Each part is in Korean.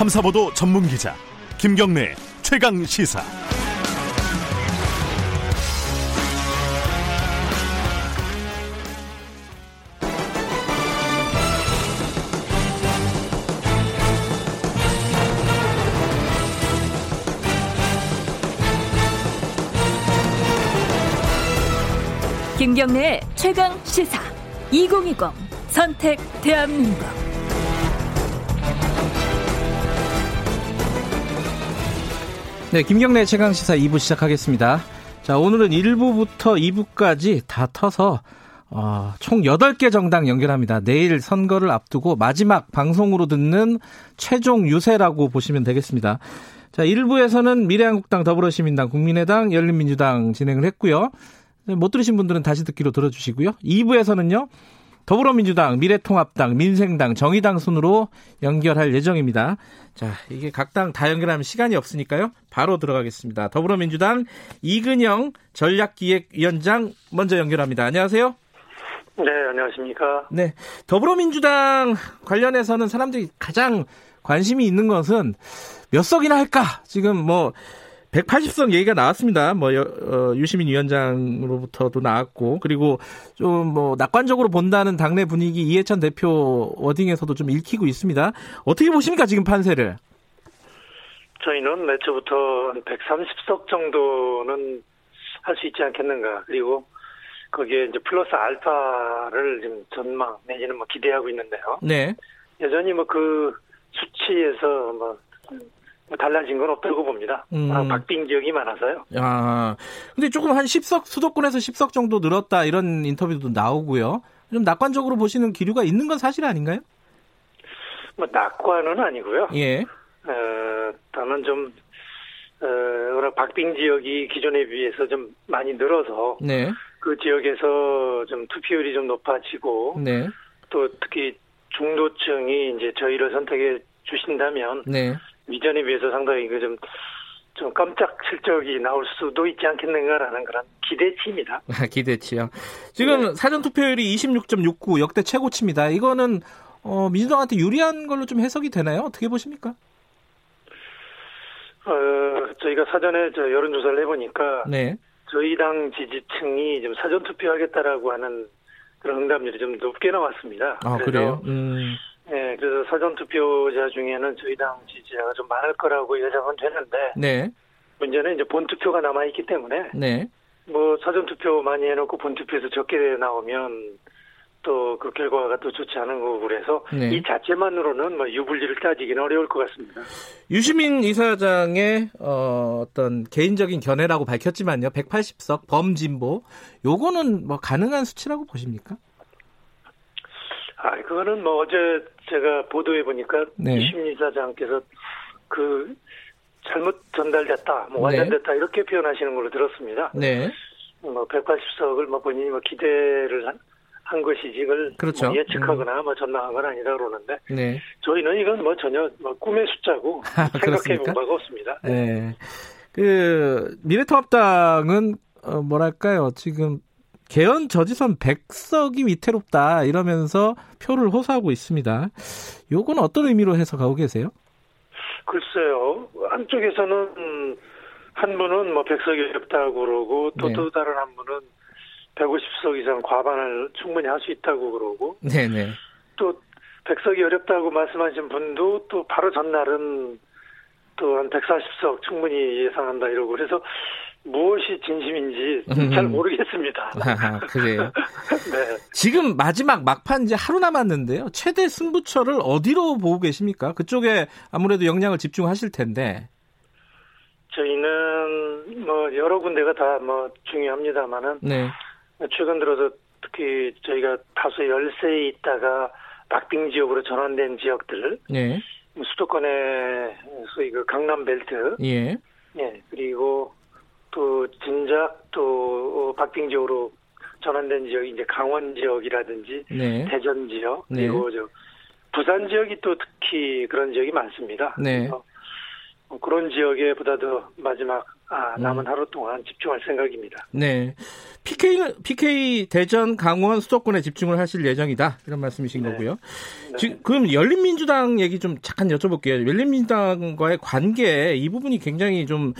탐사보도 전문 기자 김경래 최강 시사. 김경래 최강 시사 2020 선택 대한민국. 네, 김경래 최강 시사 2부 시작하겠습니다. 자, 오늘은 1부부터 2부까지 다 터서 어, 총 8개 정당 연결합니다. 내일 선거를 앞두고 마지막 방송으로 듣는 최종 유세라고 보시면 되겠습니다. 자, 1부에서는 미래한국당, 더불어시민당, 국민의당, 열린민주당 진행을 했고요. 못 들으신 분들은 다시 듣기로 들어주시고요. 2부에서는요. 더불어민주당, 미래통합당, 민생당, 정의당 순으로 연결할 예정입니다. 자, 이게 각 당 다 연결하면 시간이 없으니까요. 바로 들어가겠습니다. 더불어민주당 이근영 전략기획위원장 먼저 연결합니다. 안녕하세요. 네, 안녕하십니까. 네. 더불어민주당 관련해서는 사람들이 가장 관심이 있는 것은 몇 석이나 할까? 지금 뭐 180석 얘기가 나왔습니다. 뭐 어, 유시민 위원장으로부터도 나왔고 그리고 좀 뭐 낙관적으로 본다는 당내 분위기 이해찬 대표 워딩에서도 좀 읽히고 있습니다. 어떻게 보십니까 지금 판세를? 저희는 매초부터 130석 정도는 할 수 있지 않겠는가. 그리고 거기에 이제 플러스 알파를 지금 전망 내지는 뭐 기대하고 있는데요. 네. 여전히 뭐 그 수치에서 뭐 달라진 건 없다고 봅니다. 음. 아, 박빙 지역이 많아서요. 아, 근데 조금 한 10석, 수도권에서 10석 정도 늘었다 이런 인터뷰도 나오고요. 좀 낙관적으로 보시는 기류가 있는 건 사실 아닌가요? 뭐 낙관은 아니고요. 예. 어, 다만 좀 어, 워낙 박빙 지역이 기존에 비해서 좀 많이 늘어서 네. 그 지역에서 좀 투표율이 좀 높아지고 네. 또 특히 중도층이 이제 저희를 선택해 주신다면 네. 이전에 비해서 상당히 그 좀 좀 깜짝 실적이 나올 수도 있지 않겠는가라는 그런 기대치입니다. 기대치요. 지금 네. 사전 투표율이 26.69 역대 최고치입니다. 이거는 어, 민주당한테 유리한 걸로 좀 해석이 되나요? 어떻게 보십니까? 어, 저희가 사전에 저 여론조사를 해보니까 네. 저희 당 지지층이 좀 사전 투표하겠다라고 하는 그런 응답률이 좀 높게 나왔습니다. 아, 그래요? 음. 네, 그래서 사전 투표자 중에는 저희 당 지지자가 좀 많을 거라고 예상은 되는데 네. 문제는 이제 본 투표가 남아 있기 때문에 네. 뭐 사전 투표 많이 해놓고 본 투표에서 적게 나오면 또 그 결과가 또 좋지 않은 거고 그래서 네. 이 자체만으로는 뭐 유불리를 따지기는 어려울 것 같습니다. 유시민 이사장의 어, 어떤 개인적인 견해라고 밝혔지만요. 180석 범진보 요거는 뭐 가능한 수치라고 보십니까? 아, 그거는 뭐 어제 제가 보도해 보니까 네. 유시민 이사장께서 그 잘못 전달됐다, 뭐 네. 완전됐다 이렇게 표현하시는 걸로 들었습니다. 네. 뭐 180석을 뭐 본인이 뭐 기대를 한, 한 것이지 이걸 그렇죠. 뭐 예측하거나 뭐 전망한 건 아니다 그러는데 네. 저희는 이건 뭐 전혀 뭐 꿈의 숫자고 생각해 그렇습니까? 본 바가 없습니다. 네. 그 미래통합당은 어, 뭐랄까요? 지금 개헌 저지선 100석이 위태롭다 이러면서 표를 호소하고 있습니다. 요건 어떤 의미로 해석하고 계세요? 글쎄요. 한쪽에서는 한 분은 뭐 100석이 어렵다고 그러고 또 네. 또 다른 한 분은 150석 이상 과반을 충분히 할 수 있다고 그러고 네네. 또 100석이 어렵다고 말씀하신 분도 또 바로 전날은 또 한 140석 충분히 예상한다 이러고 그래서 무엇이 진심인지 음. 잘 모르겠습니다. 아, 그래요. 네. 지금 마지막 막판 이제 하루 남았는데요. 최대 승부처를 어디로 보고 계십니까? 그쪽에 아무래도 역량을 집중하실 텐데. 저희는 뭐 여러 군데가 다 뭐 중요합니다만은 네. 최근 들어서 특히 저희가 다수 열세에 있다가 박빙 지역으로 전환된 지역들 네. 수도권의 소위 그 강남 벨트 예. 예 그리고 또 진작 또 박빙 지역으로 전환된 지역이 이제 강원 지역이라든지 네. 대전 지역 네. 그리고 저 부산 지역이 또 특히 그런 지역이 많습니다. 네. 그래서 어, 그런 지역에 보다 더 마지막 아, 남은 음. 하루 동안 집중할 생각입니다. 네. PK, PK 대전, 강원, 수도권에 집중을 하실 예정이다. 이런 말씀이신 네. 거고요. 네. 지금, 그럼 열린민주당 얘기 좀 잠깐 여쭤볼게요. 열린민주당과의 관계, 이 부분이 굉장히 좀,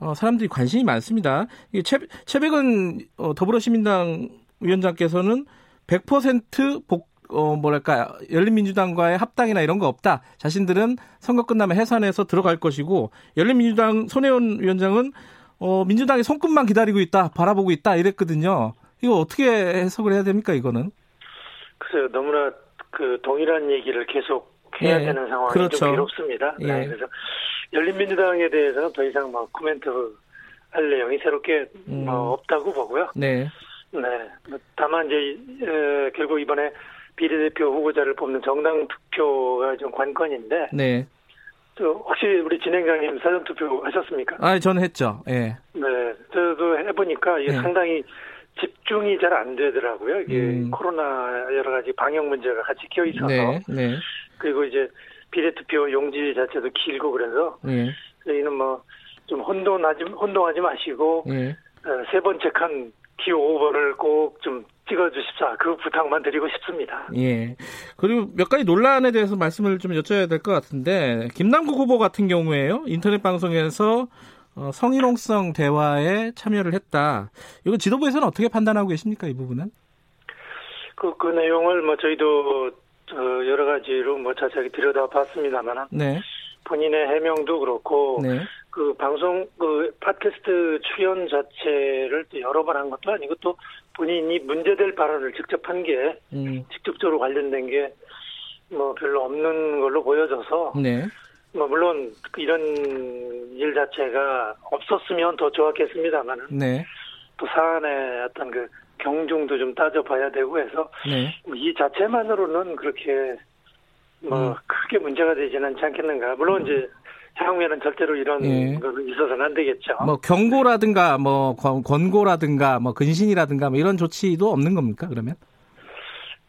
어, 사람들이 관심이 많습니다. 이게 최, 최백은 어, 더불어시민당 위원장께서는 100% 복, 어, 뭐랄까, 열린민주당과의 합당이나 이런 거 없다. 자신들은 선거 끝나면 해산해서 들어갈 것이고, 열린민주당 손혜원 위원장은, 어, 민주당의 손끝만 기다리고 있다, 바라보고 있다, 이랬거든요. 이거 어떻게 해석을 해야 됩니까, 이거는? 글쎄요, 너무나 그 동일한 얘기를 계속 해야 예, 되는 상황이 그렇죠. 좀 괴롭습니다. 예. 네, 그래서 열린민주당에 대해서는 더 이상 뭐 코멘트 할 내용이 새롭게 음. 뭐 없다고 보고요. 네. 네. 뭐 다만 이제 에, 결국 이번에 비례대표 후보자를 뽑는 정당 투표가 좀 관건인데, 네. 저 혹시 우리 진행자님 사전 투표 하셨습니까? 아, 저는 했죠. 예. 네, 저도 해보니까 이게 네. 상당히 집중이 잘 안 되더라고요. 이게 음. 코로나 여러 가지 방역 문제가 같이 껴 있어서 네. 네. 그리고 이제 비례투표 용지 자체도 길고 그래서 예. 저희는 뭐 좀 혼돈하지 혼동하지 마시고 예. 어, 세 번째 칸 기호 5번을 꼭 좀 찍어주십사 그 부탁만 드리고 싶습니다. 예. 그리고 몇 가지 논란에 대해서 말씀을 좀 여쭤야 될 것 같은데, 김남국 후보 같은 경우에요. 인터넷 방송에서 어, 성희롱성 대화에 참여를 했다. 이거 지도부에서는 어떻게 판단하고 계십니까, 이 부분은? 그, 그 내용을 뭐 저희도 어, 여러 가지로 뭐 자세하게 들여다봤습니다만 네. 본인의 해명도 그렇고 네. 그 방송 그 팟캐스트 출연 자체를 또 여러 번 한 것도 아니고 또 본인이 문제될 발언을 직접 한게 음. 직접적으로 관련된 게 뭐 별로 없는 걸로 보여져서 네. 뭐 물론 이런 일 자체가 없었으면 더 좋았겠습니다만은 네. 또 사안의 어떤 그 경중도 좀 따져봐야 되고 해서 네. 뭐이 자체만으로는 그렇게 뭐 음. 크게 문제가 되지는 않지 않겠는가. 물론 이제 향후에는 절대로 이런 예. 거는 있어서는 안 되겠죠. 뭐 경고라든가 뭐 권- 권고라든가 뭐 근신이라든가 뭐 이런 조치도 없는 겁니까, 그러면?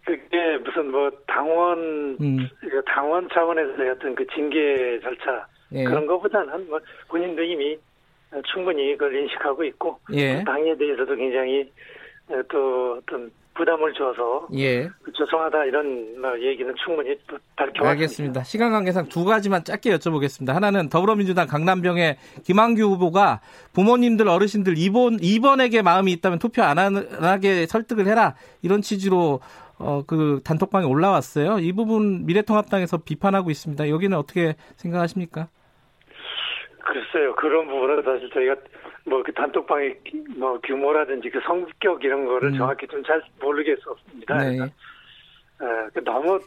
그게 무슨 뭐 당원 음. 그 당원 차원에서의 어떤 그 징계 절차 예. 그런 것보다는 뭐 본인도 이미 충분히 그걸 인식하고 있고 예. 당에 대해서도 굉장히 어, 또 어떤 부담을 줘서 예. 죄송하다 이런 뭐 얘기는 충분히 밝혀왔습니다. 알겠습니다. 시간 관계상 두 가지만 짧게 여쭤보겠습니다. 하나는 더불어민주당 강남병의 김한규 후보가 부모님들 어르신들 이번 이번에게 마음이 있다면 투표 안 하게 설득을 해라 이런 취지로 어 그 단톡방에 올라왔어요. 이 부분 미래통합당에서 비판하고 있습니다. 여기는 어떻게 생각하십니까? 글쎄요 그런 부분은 사실 저희가 뭐 그 단톡방의 기- 뭐 규모라든지 그 성격 이런 거를 음. 정확히 좀 잘 모르겠었습니다. 네. 그래서, 어, 그 너무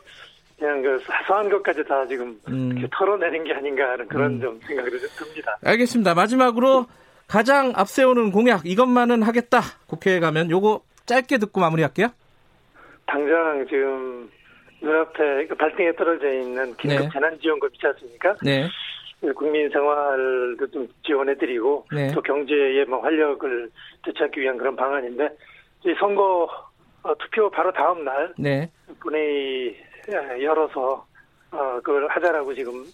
그냥 그 사소한 것까지 다 지금 음. 털어내는 게 아닌가 하는 그런 음. 좀 생각이 좀 듭니다. 알겠습니다. 마지막으로 가장 앞세우는 공약 이것만은 하겠다. 국회에 가면 요거 짧게 듣고 마무리할게요. 당장 지금 눈앞에 그 발등에 떨어져 있는 긴급 네. 재난지원금 있지 않습니까? 네. 국민 생활도 좀 지원해드리고 네. 또 경제에 뭐 활력을 되찾기 위한 그런 방안인데 이 선거 어, 투표 바로 다음 날 네. 본회의 에, 열어서 어, 그걸 하자라고 지금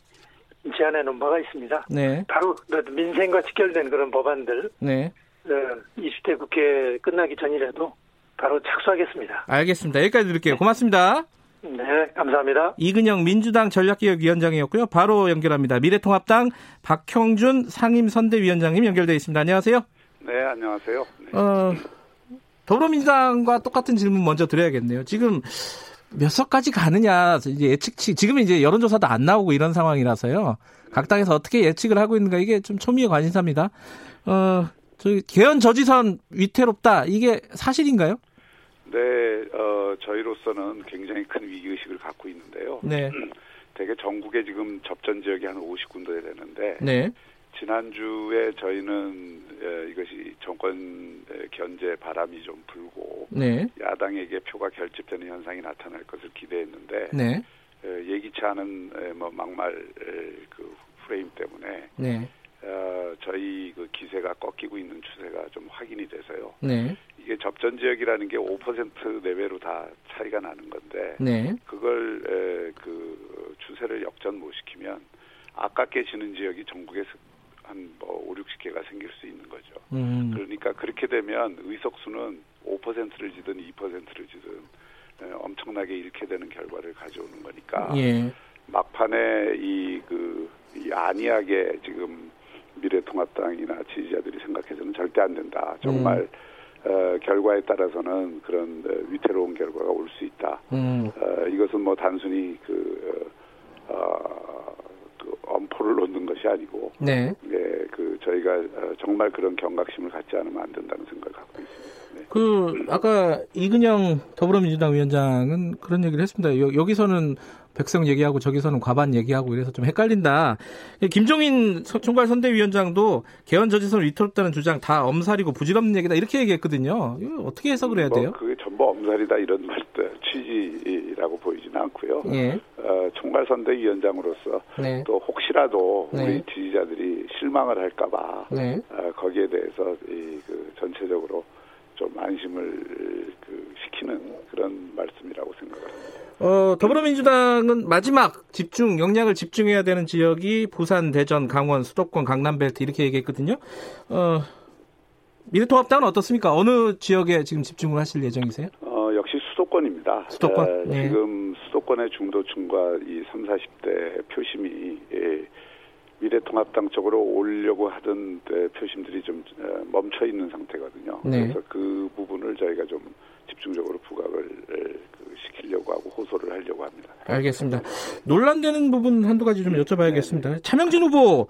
제안해 놓은 바가 있습니다. 네. 바로 그 민생과 직결된 그런 법안들 네. 어, 20대 국회 끝나기 전이라도 바로 착수하겠습니다. 알겠습니다. 여기까지 드릴게요. 고맙습니다. 네, 감사합니다. 이근영 민주당 전략기획위원장이었고요. 바로 연결합니다. 미래통합당 박형준 상임선대위원장님 연결되어 있습니다. 안녕하세요. 네, 안녕하세요. 네. 어, 더불어민주당과 똑같은 질문 먼저 드려야겠네요. 지금 몇 석까지 가느냐 이제 예측치 지금 이제 여론조사도 안 나오고 이런 상황이라서요. 각 당에서 어떻게 예측을 하고 있는가 이게 좀 초미의 관심사입니다. 어, 저기 개헌 저지선 위태롭다 이게 사실인가요? 네, 어, 저희로서는 굉장히 큰 위기의식을 갖고 있는데요. 네, 대개 전국에 지금 접전 지역이 한 50군데 되는데, 네, 지난주에 저희는 에, 이것이 정권 에, 견제 바람이 좀 불고, 네, 야당에게 표가 결집되는 현상이 나타날 것을 기대했는데, 네, 에, 예기치 않은 에, 뭐 막말 에, 그 프레임 때문에, 네, 어, 저희 그 기세가 꺾이고 있는 추세가 좀 확인이 돼서요. 네, 이게 접전 지역이라는 게 5% 내외로 다 차이가 나는 건데 네, 그걸 에, 그 추세를 역전 못 시키면 아깝게 지는 지역이 전국에 한뭐 5, 60개가 생길 수 있는 거죠. 음. 그러니까 그렇게 되면 의석수는 5%를 지든 2%를 지든 에, 엄청나게 잃게 되는 결과를 가져오는 거니까 예. 막판에 이 그 이 안이하게 지금 미래통합당이나 지지자들이 생각해서는 절대 안 된다. 정말 어, 결과에 따라서는 그런 어, 위태로운 결과가 올 수 있다. 음. 어, 이것은 뭐 단순히 그, 어, 어, 그 엄포를 놓는 것이 아니고, 네. 예, 그 저희가 어, 정말 그런 경각심을 갖지 않으면 안 된다는 생각을 갖고 있습니다. 네. 그 아까 이근영 더불어민주당 위원장은 그런 얘기를 했습니다. 여, 여기서는 백성 얘기하고 저기서는 과반 얘기하고 이래서 좀 헷갈린다. 김종인 서- 총괄 선대위원장도 개헌 저지선 위태롭다는 주장 다 엄살이고 부질없는 얘기다 이렇게 얘기했거든요. 어떻게 해석을 해야 돼요? 뭐 그게 전부 엄살이다 이런 말 취지라고 보이지는 않고요. 예. 어, 총괄 선대위원장으로서 네. 또 혹시라도 네. 우리 지지자들이 실망을 할까봐 네. 어, 거기에 대해서 이, 그 전체적으로 좀 안심을 그 시키는 그런 말씀이라고 생각합니다. 어, 더불어민주당은 마지막 집중, 역량을 집중해야 되는 지역이 부산, 대전, 강원, 수도권, 강남벨트 이렇게 얘기했거든요. 어, 미래통합당은 어떻습니까? 어느 지역에 지금 집중을 하실 예정이세요? 어, 역시 수도권입니다. 수도권? 에, 네. 지금 수도권의 중도층과 이 3, 40대 표심이 예, 미래통합당 쪽으로 오려고 하던 때 표심들이 좀 에, 멈춰 있는 상태거든요. 네. 그래서 그 부분을 저희가 좀 집중적으로 부각을 에, 그 시키려고 하고 호소를 하려고 합니다. 알겠습니다. 논란되는 부분 한두 가지 좀 여쭤봐야겠습니다. 차명진 후보,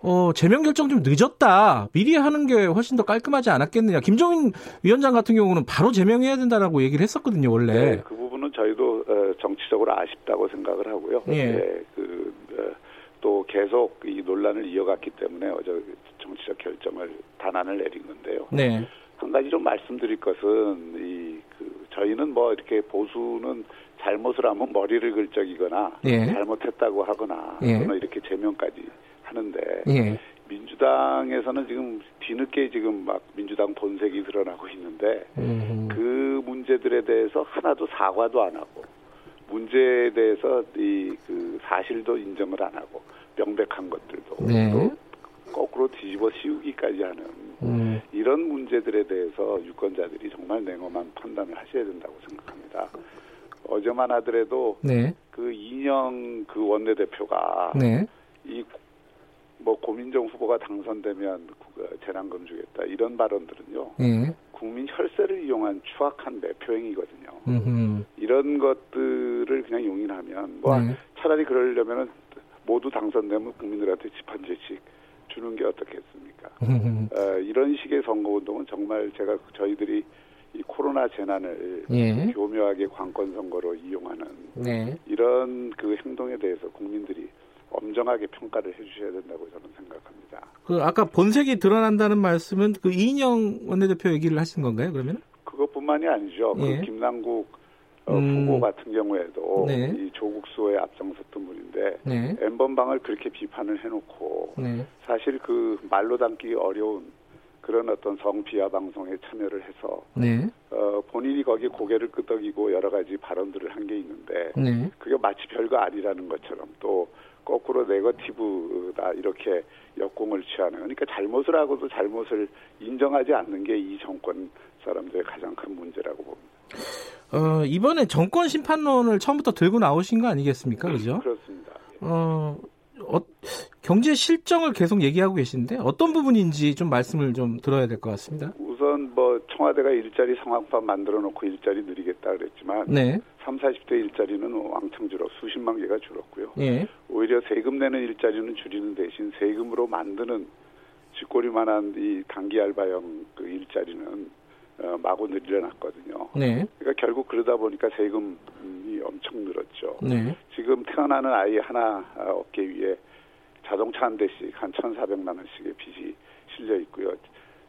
어, 제명 결정 좀 늦었다. 미리 하는 게 훨씬 더 깔끔하지 않았겠느냐. 김종인 위원장 같은 경우는 바로 제명해야 된다라고 얘기를 했었거든요, 원래. 네, 그 부분은 저희도 어, 정치적으로 아쉽다고 생각을 하고요. 예. 그, 어, 또 계속 이 논란을 이어갔기 때문에 어제 정치적 결정을 단안을 내린 건데요. 네. 한 가지 좀 말씀드릴 것은 이 그 저희는 뭐 이렇게 보수는 잘못을 하면 머리를 긁 적이거나 예. 잘못했다고 하거나 예. 또는 이렇게 제명까지 하는데 예. 민주당에서는 지금 뒤늦게 지금 막 민주당 본색이 드러나고 있는데 음, 그 문제들에 대해서 하나도 사과도 안 하고 문제에 대해서 이 그 사실도 인정을 안 하고 명백한 것들도 네. 또 거꾸로 뒤집어 씌우기까지 하는 음, 이런 문제들에 대해서 유권자들이 정말 냉엄한 판단을 하셔야 된다고 생각합니다. 어제만 하더라도 네. 그 이영 그 원내대표가 네. 이 뭐 고민정 후보가 당선되면 그 재난금 주겠다 이런 발언들은요 예. 국민 혈세를 이용한 추악한 매표 행위거든요. 음, 이런 것들을 그냥 용인하면 뭐 네. 차라리 그러려면은 모두 당선되면 국민들한테 집한 채씩 주는 게 어떻겠습니까? 음, 어, 이런 식의 선거 운동은 정말 제가 저희들이 이 코로나 재난을 예. 교묘하게 관권 선거로 이용하는 네. 이런 그 행동에 대해서 국민들이 엄정하게 평가를 해주셔야 된다고 저는 생각합니다. 그 아까 본색이 드러난다는 말씀은 그 이인영 원내대표 얘기를 하신 건가요? 그러면? 그것뿐만이 아니죠. 예. 그 김남국 어, 음. 후보 같은 경우에도 네. 이 조국 수호에 앞장섰던 분인데 네. 엠번방을 그렇게 비판을 해놓고 네. 사실 그 말로 담기 어려운 그런 어떤 성비하 방송에 참여를 해서 네. 어, 본인이 거기 고개를 끄덕이고 여러 가지 발언들을 한 게 있는데 네. 그게 마치 별거 아니라는 것처럼 또 거꾸로 네거티브다 이렇게 역공을 취하는 그러니까 잘못을 하고도 잘못을 인정하지 않는 게 이 정권 사람들의 가장 큰 문제라고 봅니다. 어, 이번에 정권 심판론을 처음부터 들고 나오신 거 아니겠습니까? 그죠? 그렇습니다. 어, 어, 경제 실정을 계속 얘기하고 계신데 어떤 부분인지 좀 말씀을 좀 들어야 될 것 같습니다. 우선 뭐 청와대가 일자리 상황판 만들어 놓고 일자리 늘리겠다 그랬지만 네. 3, 40대 일자리는 왕창 줄어 수십만 개가 줄었고요. 예. 오히려 세금 내는 일자리는 줄이는 대신 세금으로 만드는 쥐꼬리만한 이 단기 알바형 그 일자리는 어, 마구 늘려놨거든요. 네. 그러니까 결국 그러다 보니까 세금이 엄청 늘었죠. 네. 지금 태어나는 아이 하나 아, 어깨 위에 자동차 한 대씩 한 1,400만 원씩의 빚이 실려 있고요.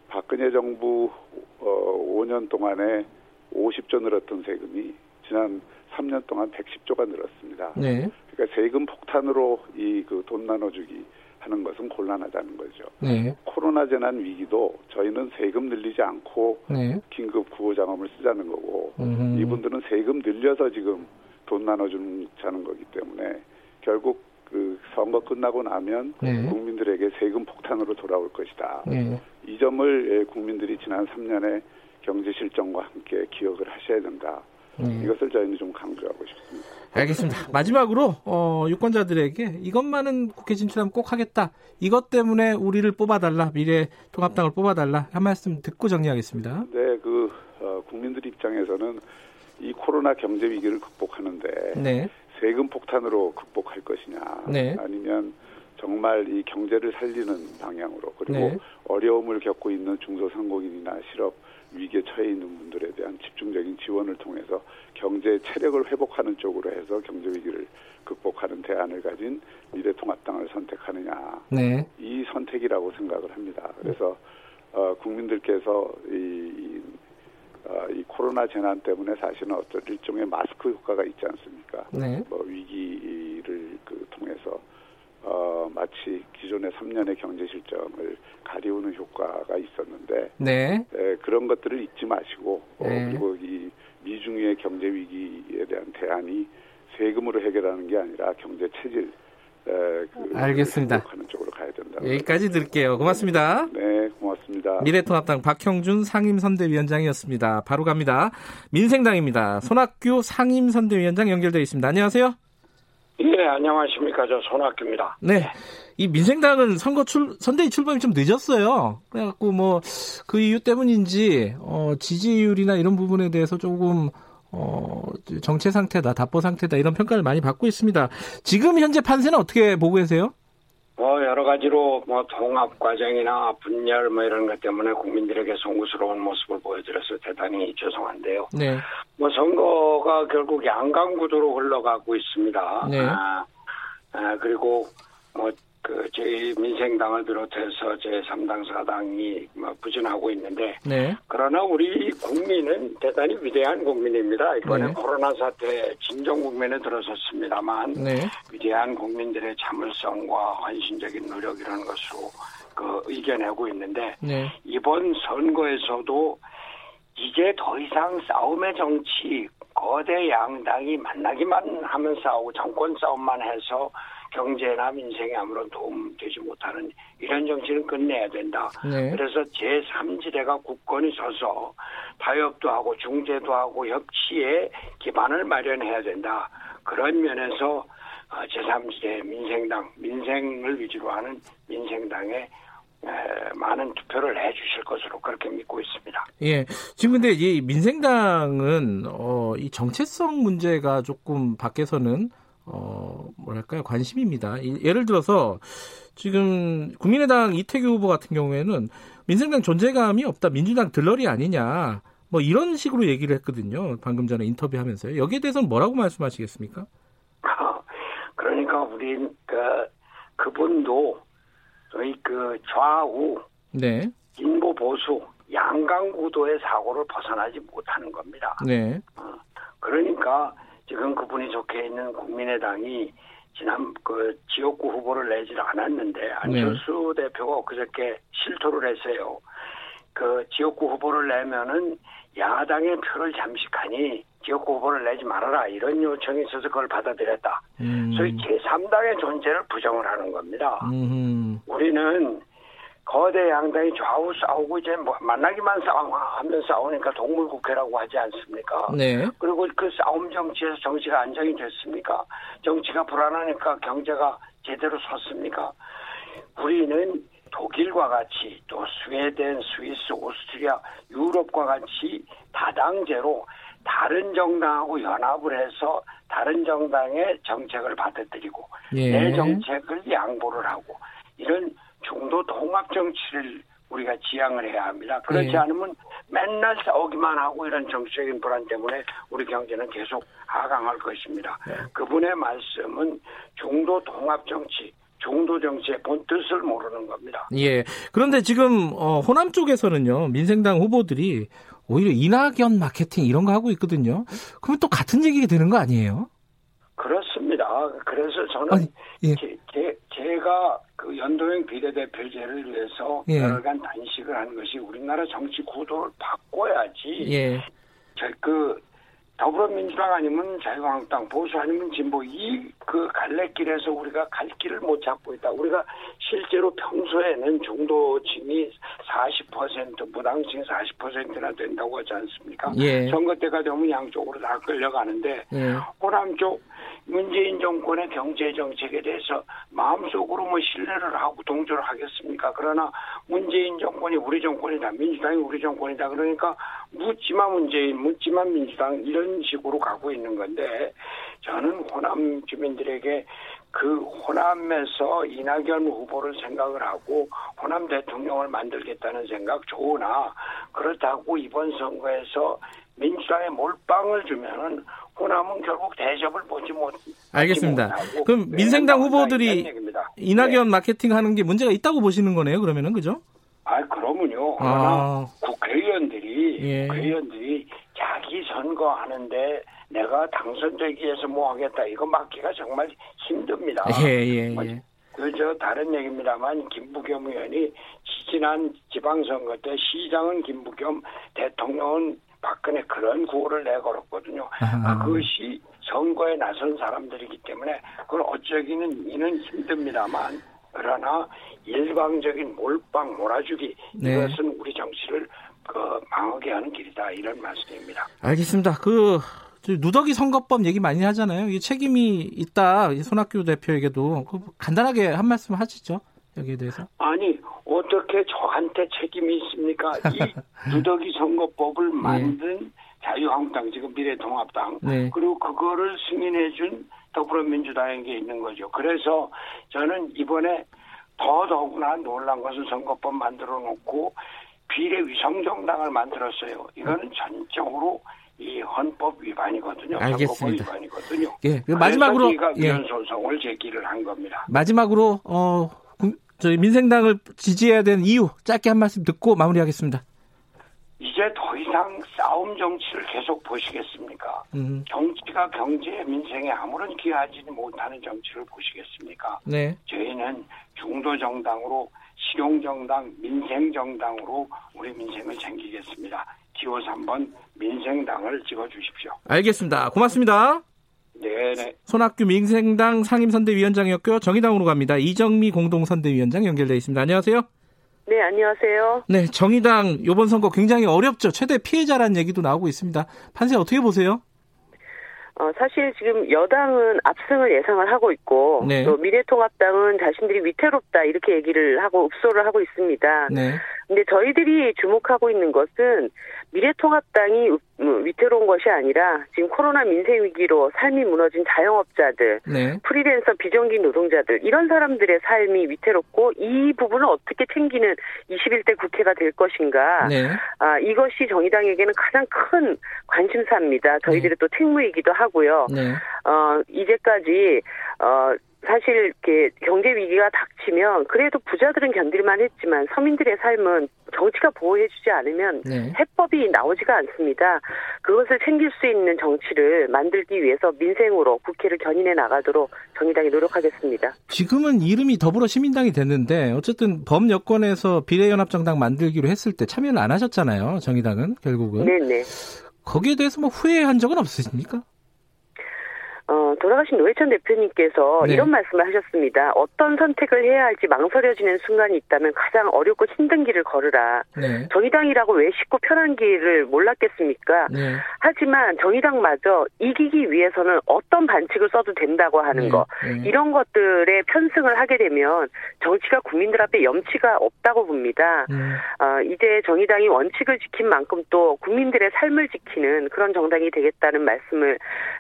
박근혜 정부 어, 5년 동안에 50조 늘었던 세금이 지난 3년 동안 110조가 늘었습니다. 네. 그러니까 세금 폭탄으로 이 그 돈 나눠주기 하는 것은 곤란하다는 거죠. 네. 코로나 재난 위기도 저희는 세금 늘리지 않고 네. 긴급 구호 장엄을 쓰자는 거고 음. 이분들은 세금 늘려서 지금 돈 나눠주는 자는 거기 때문에 결국 그 선거 끝나고 나면 네. 국민들에게 세금 폭탄으로 돌아올 것이다. 예. 이 점을 예, 국민들이 지난 3년의 경제 실정과 함께 기억을 하셔야 된다. 예. 이것을 저희는 좀 강조하고 싶습니다. 알겠습니다. 마지막으로 어, 유권자들에게 이것만은 국회 진출하면 꼭 하겠다. 이것 때문에 우리를 뽑아달라. 미래 통합당을 뽑아달라. 한 말씀 듣고 정리하겠습니다. 네, 그 어, 국민들 입장에서는 이 코로나 경제 위기를 극복하는데 네. 세금 폭탄으로 극복할 것이냐, 네. 아니면 정말 이 경제를 살리는 방향으로 그리고 네. 어려움을 겪고 있는 중소상공인이나 실업 위기에 처해 있는 분들에 대한 집중적인 지원을 통해서 경제 체력을 회복하는 쪽으로 해서 경제 위기를 극복하는 대안을 가진 미래통합당을 선택하느냐 네. 이 선택이라고 생각을 합니다. 그래서 어, 국민들께서 이, 이, 어, 이 코로나 재난 때문에 사실은 어떤 일종의 마스크 효과가 있지 않습니까? 네. 뭐 위기를 그 통해서 어, 마치 기존의 3년의 경제 실정을 가리우는 효과가 있었는데 네. 에, 그런 것들을 잊지 마시고 어, 네. 그리고 이 미중의 경제 위기에 대한 대안이 세금으로 해결하는 게 아니라 경제 체질 에, 그 알겠습니다. 하는 쪽으로 가야 된다. 여기까지 들을게요. 고맙습니다. 네, 고맙습니다. 미래통합당 박형준 상임선대위원장이었습니다. 바로 갑니다. 민생당입니다. 손학규 상임선대위원장 연결되어 있습니다. 안녕하세요. 예, 안녕하십니까. 저 손학규입니다. 네. 이 민생당은 선거 출, 선대위 출범이 좀 늦었어요. 그래갖고 뭐, 그 이유 때문인지, 어, 지지율이나 이런 부분에 대해서 조금, 어, 정체 상태다, 답보 상태다, 이런 평가를 많이 받고 있습니다. 지금 현재 판세는 어떻게 보고 계세요? 뭐, 여러 가지로 뭐, 통합 과정이나 분열 뭐 이런 것 때문에 국민들에게 송구스러운 모습을 보여드려서 대단히 죄송한데요. 네. 뭐, 선거가 결국 양강 구도로 흘러가고 있습니다. 네. 아, 아, 그리고 뭐, 그, 저희 민생당을 비롯해서 제3당, 4당이 뭐 부진하고 있는데, 네. 그러나 우리 국민은 대단히 위대한 국민입니다. 이번에 네. 코로나 사태 진정 국면에 들어섰습니다만 네. 위대한 국민들의 참을성과 헌신적인 노력 이라는 것으로 그 이겨내고 있는데 네. 이번 선거에서도 이제 더 이상 싸움의 정치 거대 양당이 만나기만 하면 싸우고 정권 싸움만 해서 경제나 민생에 아무런 도움 되지 못하는 이런 정치는 끝내야 된다. 네. 그래서 제3지대가 굳건히 서서 타협도 하고 중재도 하고 협치의 기반을 마련해야 된다. 그런 면에서 어, 제3지대 민생당, 민생을 위주로 하는 민생당에 에, 많은 투표를 해주실 것으로 그렇게 믿고 있습니다. 예. 지금 근데 이 민생당은 어, 이 정체성 문제가 조금 밖에서는 어, 뭐랄까요, 관심입니다. 이- 예를 들어서 지금 국민의당 이태규 후보 같은 경우에는 민생당 존재감이 없다, 민주당 들러리 아니냐, 뭐 이런 식으로 얘기를 했거든요. 방금 전에 인터뷰하면서요. 여기에 대해서는 뭐라고 말씀하시겠습니까? 그러니까 우린 그 그분도 저희 그 좌우 네, 진보 보수 양강 구도의 사고를 벗어나지 못하는 겁니다. 네, 그러니까 지금 그분이 속해 있는 국민의당이 지난 그 지역구 후보를 내질 않았는데 안철수 대표가 그저께 실토를 했어요. 그 지역구 후보를 내면은 야당의 표를 잠식하니 지역구 후보를 내지 말아라 이런 요청이 있어서 그걸 받아들였다. 음, 소위 제3당의 존재를 부정을 하는 겁니다. 음, 우리는 거대 양당이 좌우 싸우고 이제 뭐 만나기만 싸우, 하면 싸우니까 동물국회라고 하지 않습니까? 네, 그리고 그 싸움 정치에서 정치가 안정이 됐습니까? 정치가 불안하니까 경제가 제대로 섰습니까? 우리는 독일과 같이 또 스웨덴, 스위스, 오스트리아, 유럽과 같이 다당제로 다른 정당하고 연합을 해서 다른 정당의 정책을 받아들이고 예. 내 정책을 양보를 하고 이런 중도 통합 정치를 우리가 지향을 해야 합니다. 그렇지 예. 않으면 맨날 싸우기만 하고 이런 정치적인 불안 때문에 우리 경제는 계속 하강할 것입니다. 네. 그분의 말씀은 중도 통합 정치, 중도 정치의 본 뜻을 모르는 겁니다. 예. 그런데 지금 어, 호남 쪽에서는요 민생당 후보들이 오히려 이낙연 마케팅 이런 거 하고 있거든요. 그러면 또 같은 얘기가 되는 거 아니에요? 그렇습니다. 그래서 저는 아니, 예. 제, 제, 제가 그 연동형 비례대표제를 위해서 예. 열흘간 단식을 한 것이 우리나라 정치 구도를 바꿔야지 예. 저그 더불어민주당 아니면 자유한국당, 보수 아니면 진보 이 그 갈래길에서 우리가 갈 길을 못 찾고 있다. 우리가 실제로 평소에는 중도층이 40% 무당층이 40%나 된다고 하지 않습니까? 예. 선거 때가 되면 양쪽으로 다 끌려가는데 예. 호남 쪽 문재인 정권의 경제 정책에 대해서 마음속으로 뭐 신뢰를 하고 동조를 하겠습니까? 그러나 문재인 정권이 우리 정권이다, 민주당이 우리 정권이다. 그러니까 묻지마 문재인, 묻지마 민주당 이런 식으로 가고 있는 건데 저는 호남 주민들에게 그 호남에서 이낙연 후보를 생각을 하고 호남 대통령을 만들겠다는 생각 좋으나 그렇다고 이번 선거에서 민주당에 몰빵을 주면은 호남은 결국 대접을 보지 못. 알겠습니다. 그럼 민생당 외면당한다 후보들이. 이낙연 네. 마케팅 하는 게 문제가 있다고 보시는 거네요, 그러면은, 그죠? 아, 그러면요. 아. 국회의원들이 예. 국회의원들이 자기 선거하는데 내가 당선되기 위해서 뭐 하겠다 이거 맡기가 정말 힘듭니다. 예, 예, 뭐, 예. 그저 다른 얘기입니다만 김부겸 의원이 지난 지방선거 때 시장은 김부겸 대통령은 박근혜 그런 구호를 내걸었거든요. 아하. 아, 그것이 선거에 나선 사람들이기 때문에 그걸 어쩌기는 이는 힘듭니다만 그러나 일방적인 몰빵 몰아주기 네. 이것은 우리 정치를 그 망하게 하는 길이다 이런 말씀입니다. 알겠습니다. 그, 저 누더기 선거법 얘기 많이 하잖아요. 이 책임이 있다. 이 손학규 대표에게도. 그 간단하게 한 말씀 하시죠. 여기에 대해서. 아니 어떻게 저한테 책임이 있습니까? 이 누더기 선거법을 만든 자유한국당 지금 미래통합당 네. 그리고 그거를 승인해준 더불어민주당에게 있는 거죠. 그래서 저는 이번에 더 더구나 놀란 것은 선거법 만들어 놓고 비례 위성정당을 만들었어요. 이거는 전적으로 이 헌법 위반이거든요. 알겠습니다. 위반이거든요. 예, 그 마지막으로, 예. 위헌 소송을 제기를 한 겁니다. 마지막으로, 어, 국- 저희 민생당을 지지해야 되는 이유 짧게 한 말씀 듣고 마무리하겠습니다. 이제 더 이상 싸움 정치를 계속 보시겠습니까? 음, 정치가 경제 민생에 아무런 기여하지 못하는 정치를 보시겠습니까? 네. 저희는 중도 정당으로 실용 정당, 민생 정당으로 우리 민생을 챙기겠습니다. 기호 3번 민생당을 찍어 주십시오. 알겠습니다. 고맙습니다. 네네. 손학규 민생당 상임선대위원장이었고요. 정의당으로 갑니다. 이정미 공동선대위원장 연결돼 있습니다. 안녕하세요. 네, 안녕하세요. 네, 정의당 이번 선거 굉장히 어렵죠. 최대 피해자라는 얘기도 나오고 있습니다. 판세 어떻게 보세요? 어, 사실 지금 여당은 압승을 예상을 하고 있고 네. 또 미래통합당은 자신들이 위태롭다 이렇게 얘기를 하고 읍소를 하고 있습니다. 네. 근데 저희들이 주목하고 있는 것은 미래통합당이 음, 위태로운 것이 아니라 지금 코로나 민생 위기로 삶이 무너진 자영업자들, 네. 프리랜서 비정규 노동자들 이런 사람들의 삶이 위태롭고 이 부분을 어떻게 챙기는 21대 국회가 될 것인가? 네. 아, 이것이 정의당에게는 가장 큰 관심사입니다. 저희들의 또 책무이기도 하고요. 네. 어, 이제까지, 어, 사실, 이렇게 경제 위기가 닥치면 그래도 부자들은 견딜만 했지만 서민들의 삶은 정치가 보호해주지 않으면 네. 해법이 나오지가 않습니다. 그것을 챙길 수 있는 정치를 만들기 위해서 민생으로 국회를 견인해 나가도록 정의당이 노력하겠습니다. 지금은 이름이 더불어 시민당이 됐는데 어쨌든 범 여권에서 비례연합정당 만들기로 했을 때 참여를 안 하셨잖아요. 정의당은 결국은 네네. 거기에 대해서 뭐 후회한 적은 없으십니까? 어, 돌아가신 노회찬 대표님께서 네. 이런 말씀을 하셨습니다. 어떤 선택을 해야 할지 망설여지는 순간이 있다면 가장 어렵고 힘든 길을 걸으라. 네. 정의당이라고 왜 쉽고 편한 길을 몰랐겠습니까? 네. 하지만 정의당마저 이기기 위해서는 어떤 반칙을 써도 된다고 하는 네. 거. 네. 이런 것들에 편승을 하게 되면 정치가 국민들 앞에 염치가 없다고 봅니다. 음, 어, 이제 정의당이 원칙을 지킨 만큼 또 국민들의 삶을 지키는 그런 정당이 되겠다는 말씀을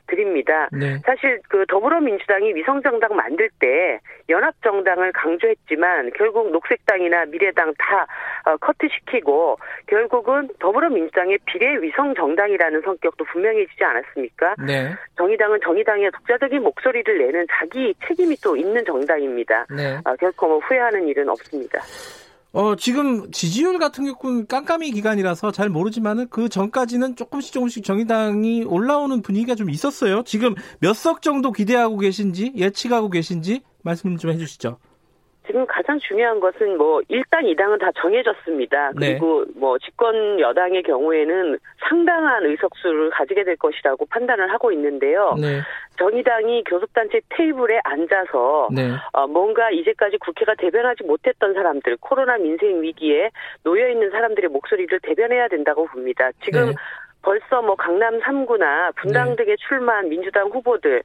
드립니다. 네. 사실 그 더불어민주당이 위성정당 만들 때 연합정당을 강조했지만 결국 녹색당이나 미래당 다 어, 커트시키고 결국은 더불어민주당의 비례 위성정당이라는 성격도 분명해지지 않았습니까? 네. 정의당은 정의당의 독자적인 목소리를 내는 자기 책임이 또 있는 정당입니다. 네. 어, 결코 뭐 후회하는 일은 없습니다. 어, 지금 지지율 같은 경우는 깜깜이 기간이라서 잘 모르지만은 그 전까지는 조금씩 조금씩 정의당이 올라오는 분위기가 좀 있었어요. 지금 몇 석 정도 기대하고 계신지 예측하고 계신지 말씀 좀 해주시죠. 지금 가장 중요한 것은 뭐 1당, 2당은 다 정해졌습니다. 네. 그리고 뭐 집권 여당의 경우에는 상당한 의석수를 가지게 될 것이라고 판단을 하고 있는데요. 네. 정의당이 교섭단체 테이블에 앉아서 네. 어, 뭔가 이제까지 국회가 대변하지 못했던 사람들, 코로나 민생 위기에 놓여 있는 사람들의 목소리를 대변해야 된다고 봅니다. 지금 네. 벌써 뭐 강남 3구나 분당 네. 등에 출마한 민주당 후보들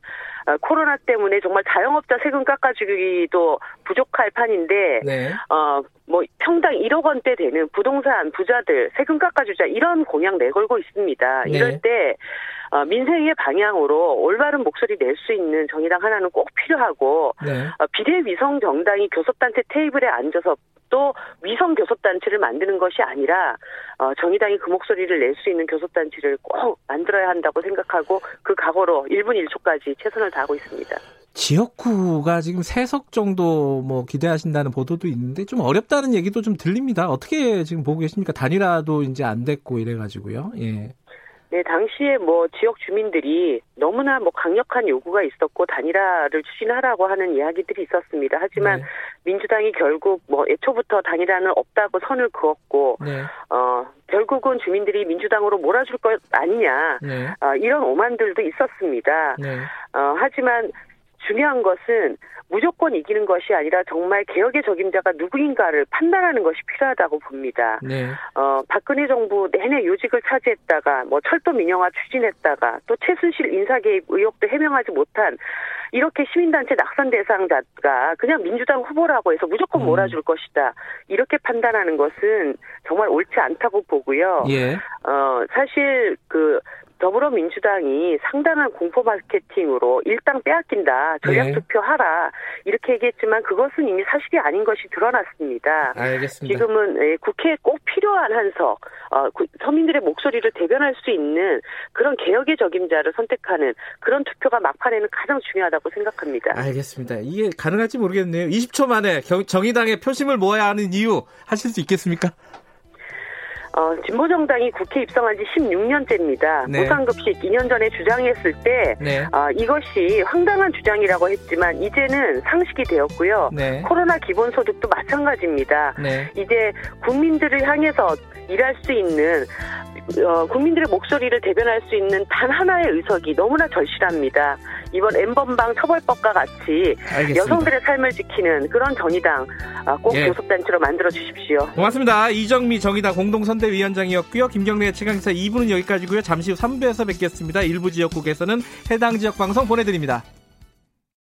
어, 코로나 때문에 정말 자영업자 세금 깎아주기도 부족할 판인데 네. 어, 뭐 평당 1억 원대 되는 부동산 부자들 세금 깎아주자 이런 공약 내걸고 있습니다. 네. 이럴 때 어, 민생의 방향으로 올바른 목소리 낼 수 있는 정의당 하나는 꼭 필요하고 네. 어, 비례위성 정당이 교섭단체 테이블에 앉아서 또 위성 교섭단체를 만드는 것이 아니라 어, 정의당이 그 목소리를 낼 수 있는 교섭단체를 꼭 만들어야 한다고 생각하고 그 각오로 1분 1초까지 최선을 다하고 있습니다. 지역구가 지금 세석 정도 뭐 기대하신다는 보도도 있는데 좀 어렵다는 얘기도 좀 들립니다. 어떻게 지금 보고 계십니까? 단일화도 이제 안 됐고 이래가지고요. 예. 네, 당시에 뭐 지역 주민들이 너무나 뭐 강력한 요구가 있었고 단일화를 추진하라고 하는 이야기들이 있었습니다. 하지만 네. 민주당이 결국 뭐 애초부터 단일화는 없다고 선을 그었고 네. 어 결국은 주민들이 민주당으로 몰아줄 것 아니냐 네. 어, 이런 오만들도 있었습니다. 네. 어, 하지만 중요한 것은 무조건 이기는 것이 아니라 정말 개혁의 적임자가 누구인가를 판단하는 것이 필요하다고 봅니다. 네. 어, 박근혜 정부 내내 요직을 차지했다가 뭐 철도 민영화 추진했다가 또 최순실 인사 개입 의혹도 해명하지 못한 이렇게 시민단체 낙선 대상자가 그냥 민주당 후보라고 해서 무조건 음. 몰아줄 것이다. 이렇게 판단하는 것은 정말 옳지 않다고 보고요. 예. 어, 사실 그 더불어민주당이 상당한 공포 마케팅으로 일당 빼앗긴다, 전략 네. 투표 하라 이렇게 얘기했지만 그것은 이미 사실이 아닌 것이 드러났습니다. 알겠습니다. 지금은 예, 국회에 꼭 필요한 한석, 어, 구- 서민들의 목소리를 대변할 수 있는 그런 개혁의 적임자를 선택하는 그런 투표가 막판에는 가장 중요하다고 생각합니다. 알겠습니다. 이게 가능할지 모르겠네요. 20초 만에 경- 정의당의 표심을 모아야 하는 이유 하실 수 있겠습니까? 어, 진보 정당이 국회 입성한 지 16년째입니다. 네. 무상급식 2년 전에 주장했을 때 네. 아, 이것이 황당한 주장이라고 했지만 이제는 상식이 되었고요. 네. 코로나 기본소득도 마찬가지입니다. 네. 이제 국민들을 향해서 일할 수 있는 어, 국민들의 목소리를 대변할 수 있는 단 하나의 의석이 너무나 절실합니다. 이번 엠번방 처벌법과 같이 알겠습니다. 여성들의 삶을 지키는 그런 정의당 아, 꼭 예. 교섭단체로 만들어 주십시오. 고맙습니다. 이정미 정의당 공동선대위원장이었고요. 김경래의 최강기사 2부는 여기까지고요. 잠시 후 3부에서 뵙겠습니다. 일부 지역국에서는 해당 지역 방송 보내드립니다.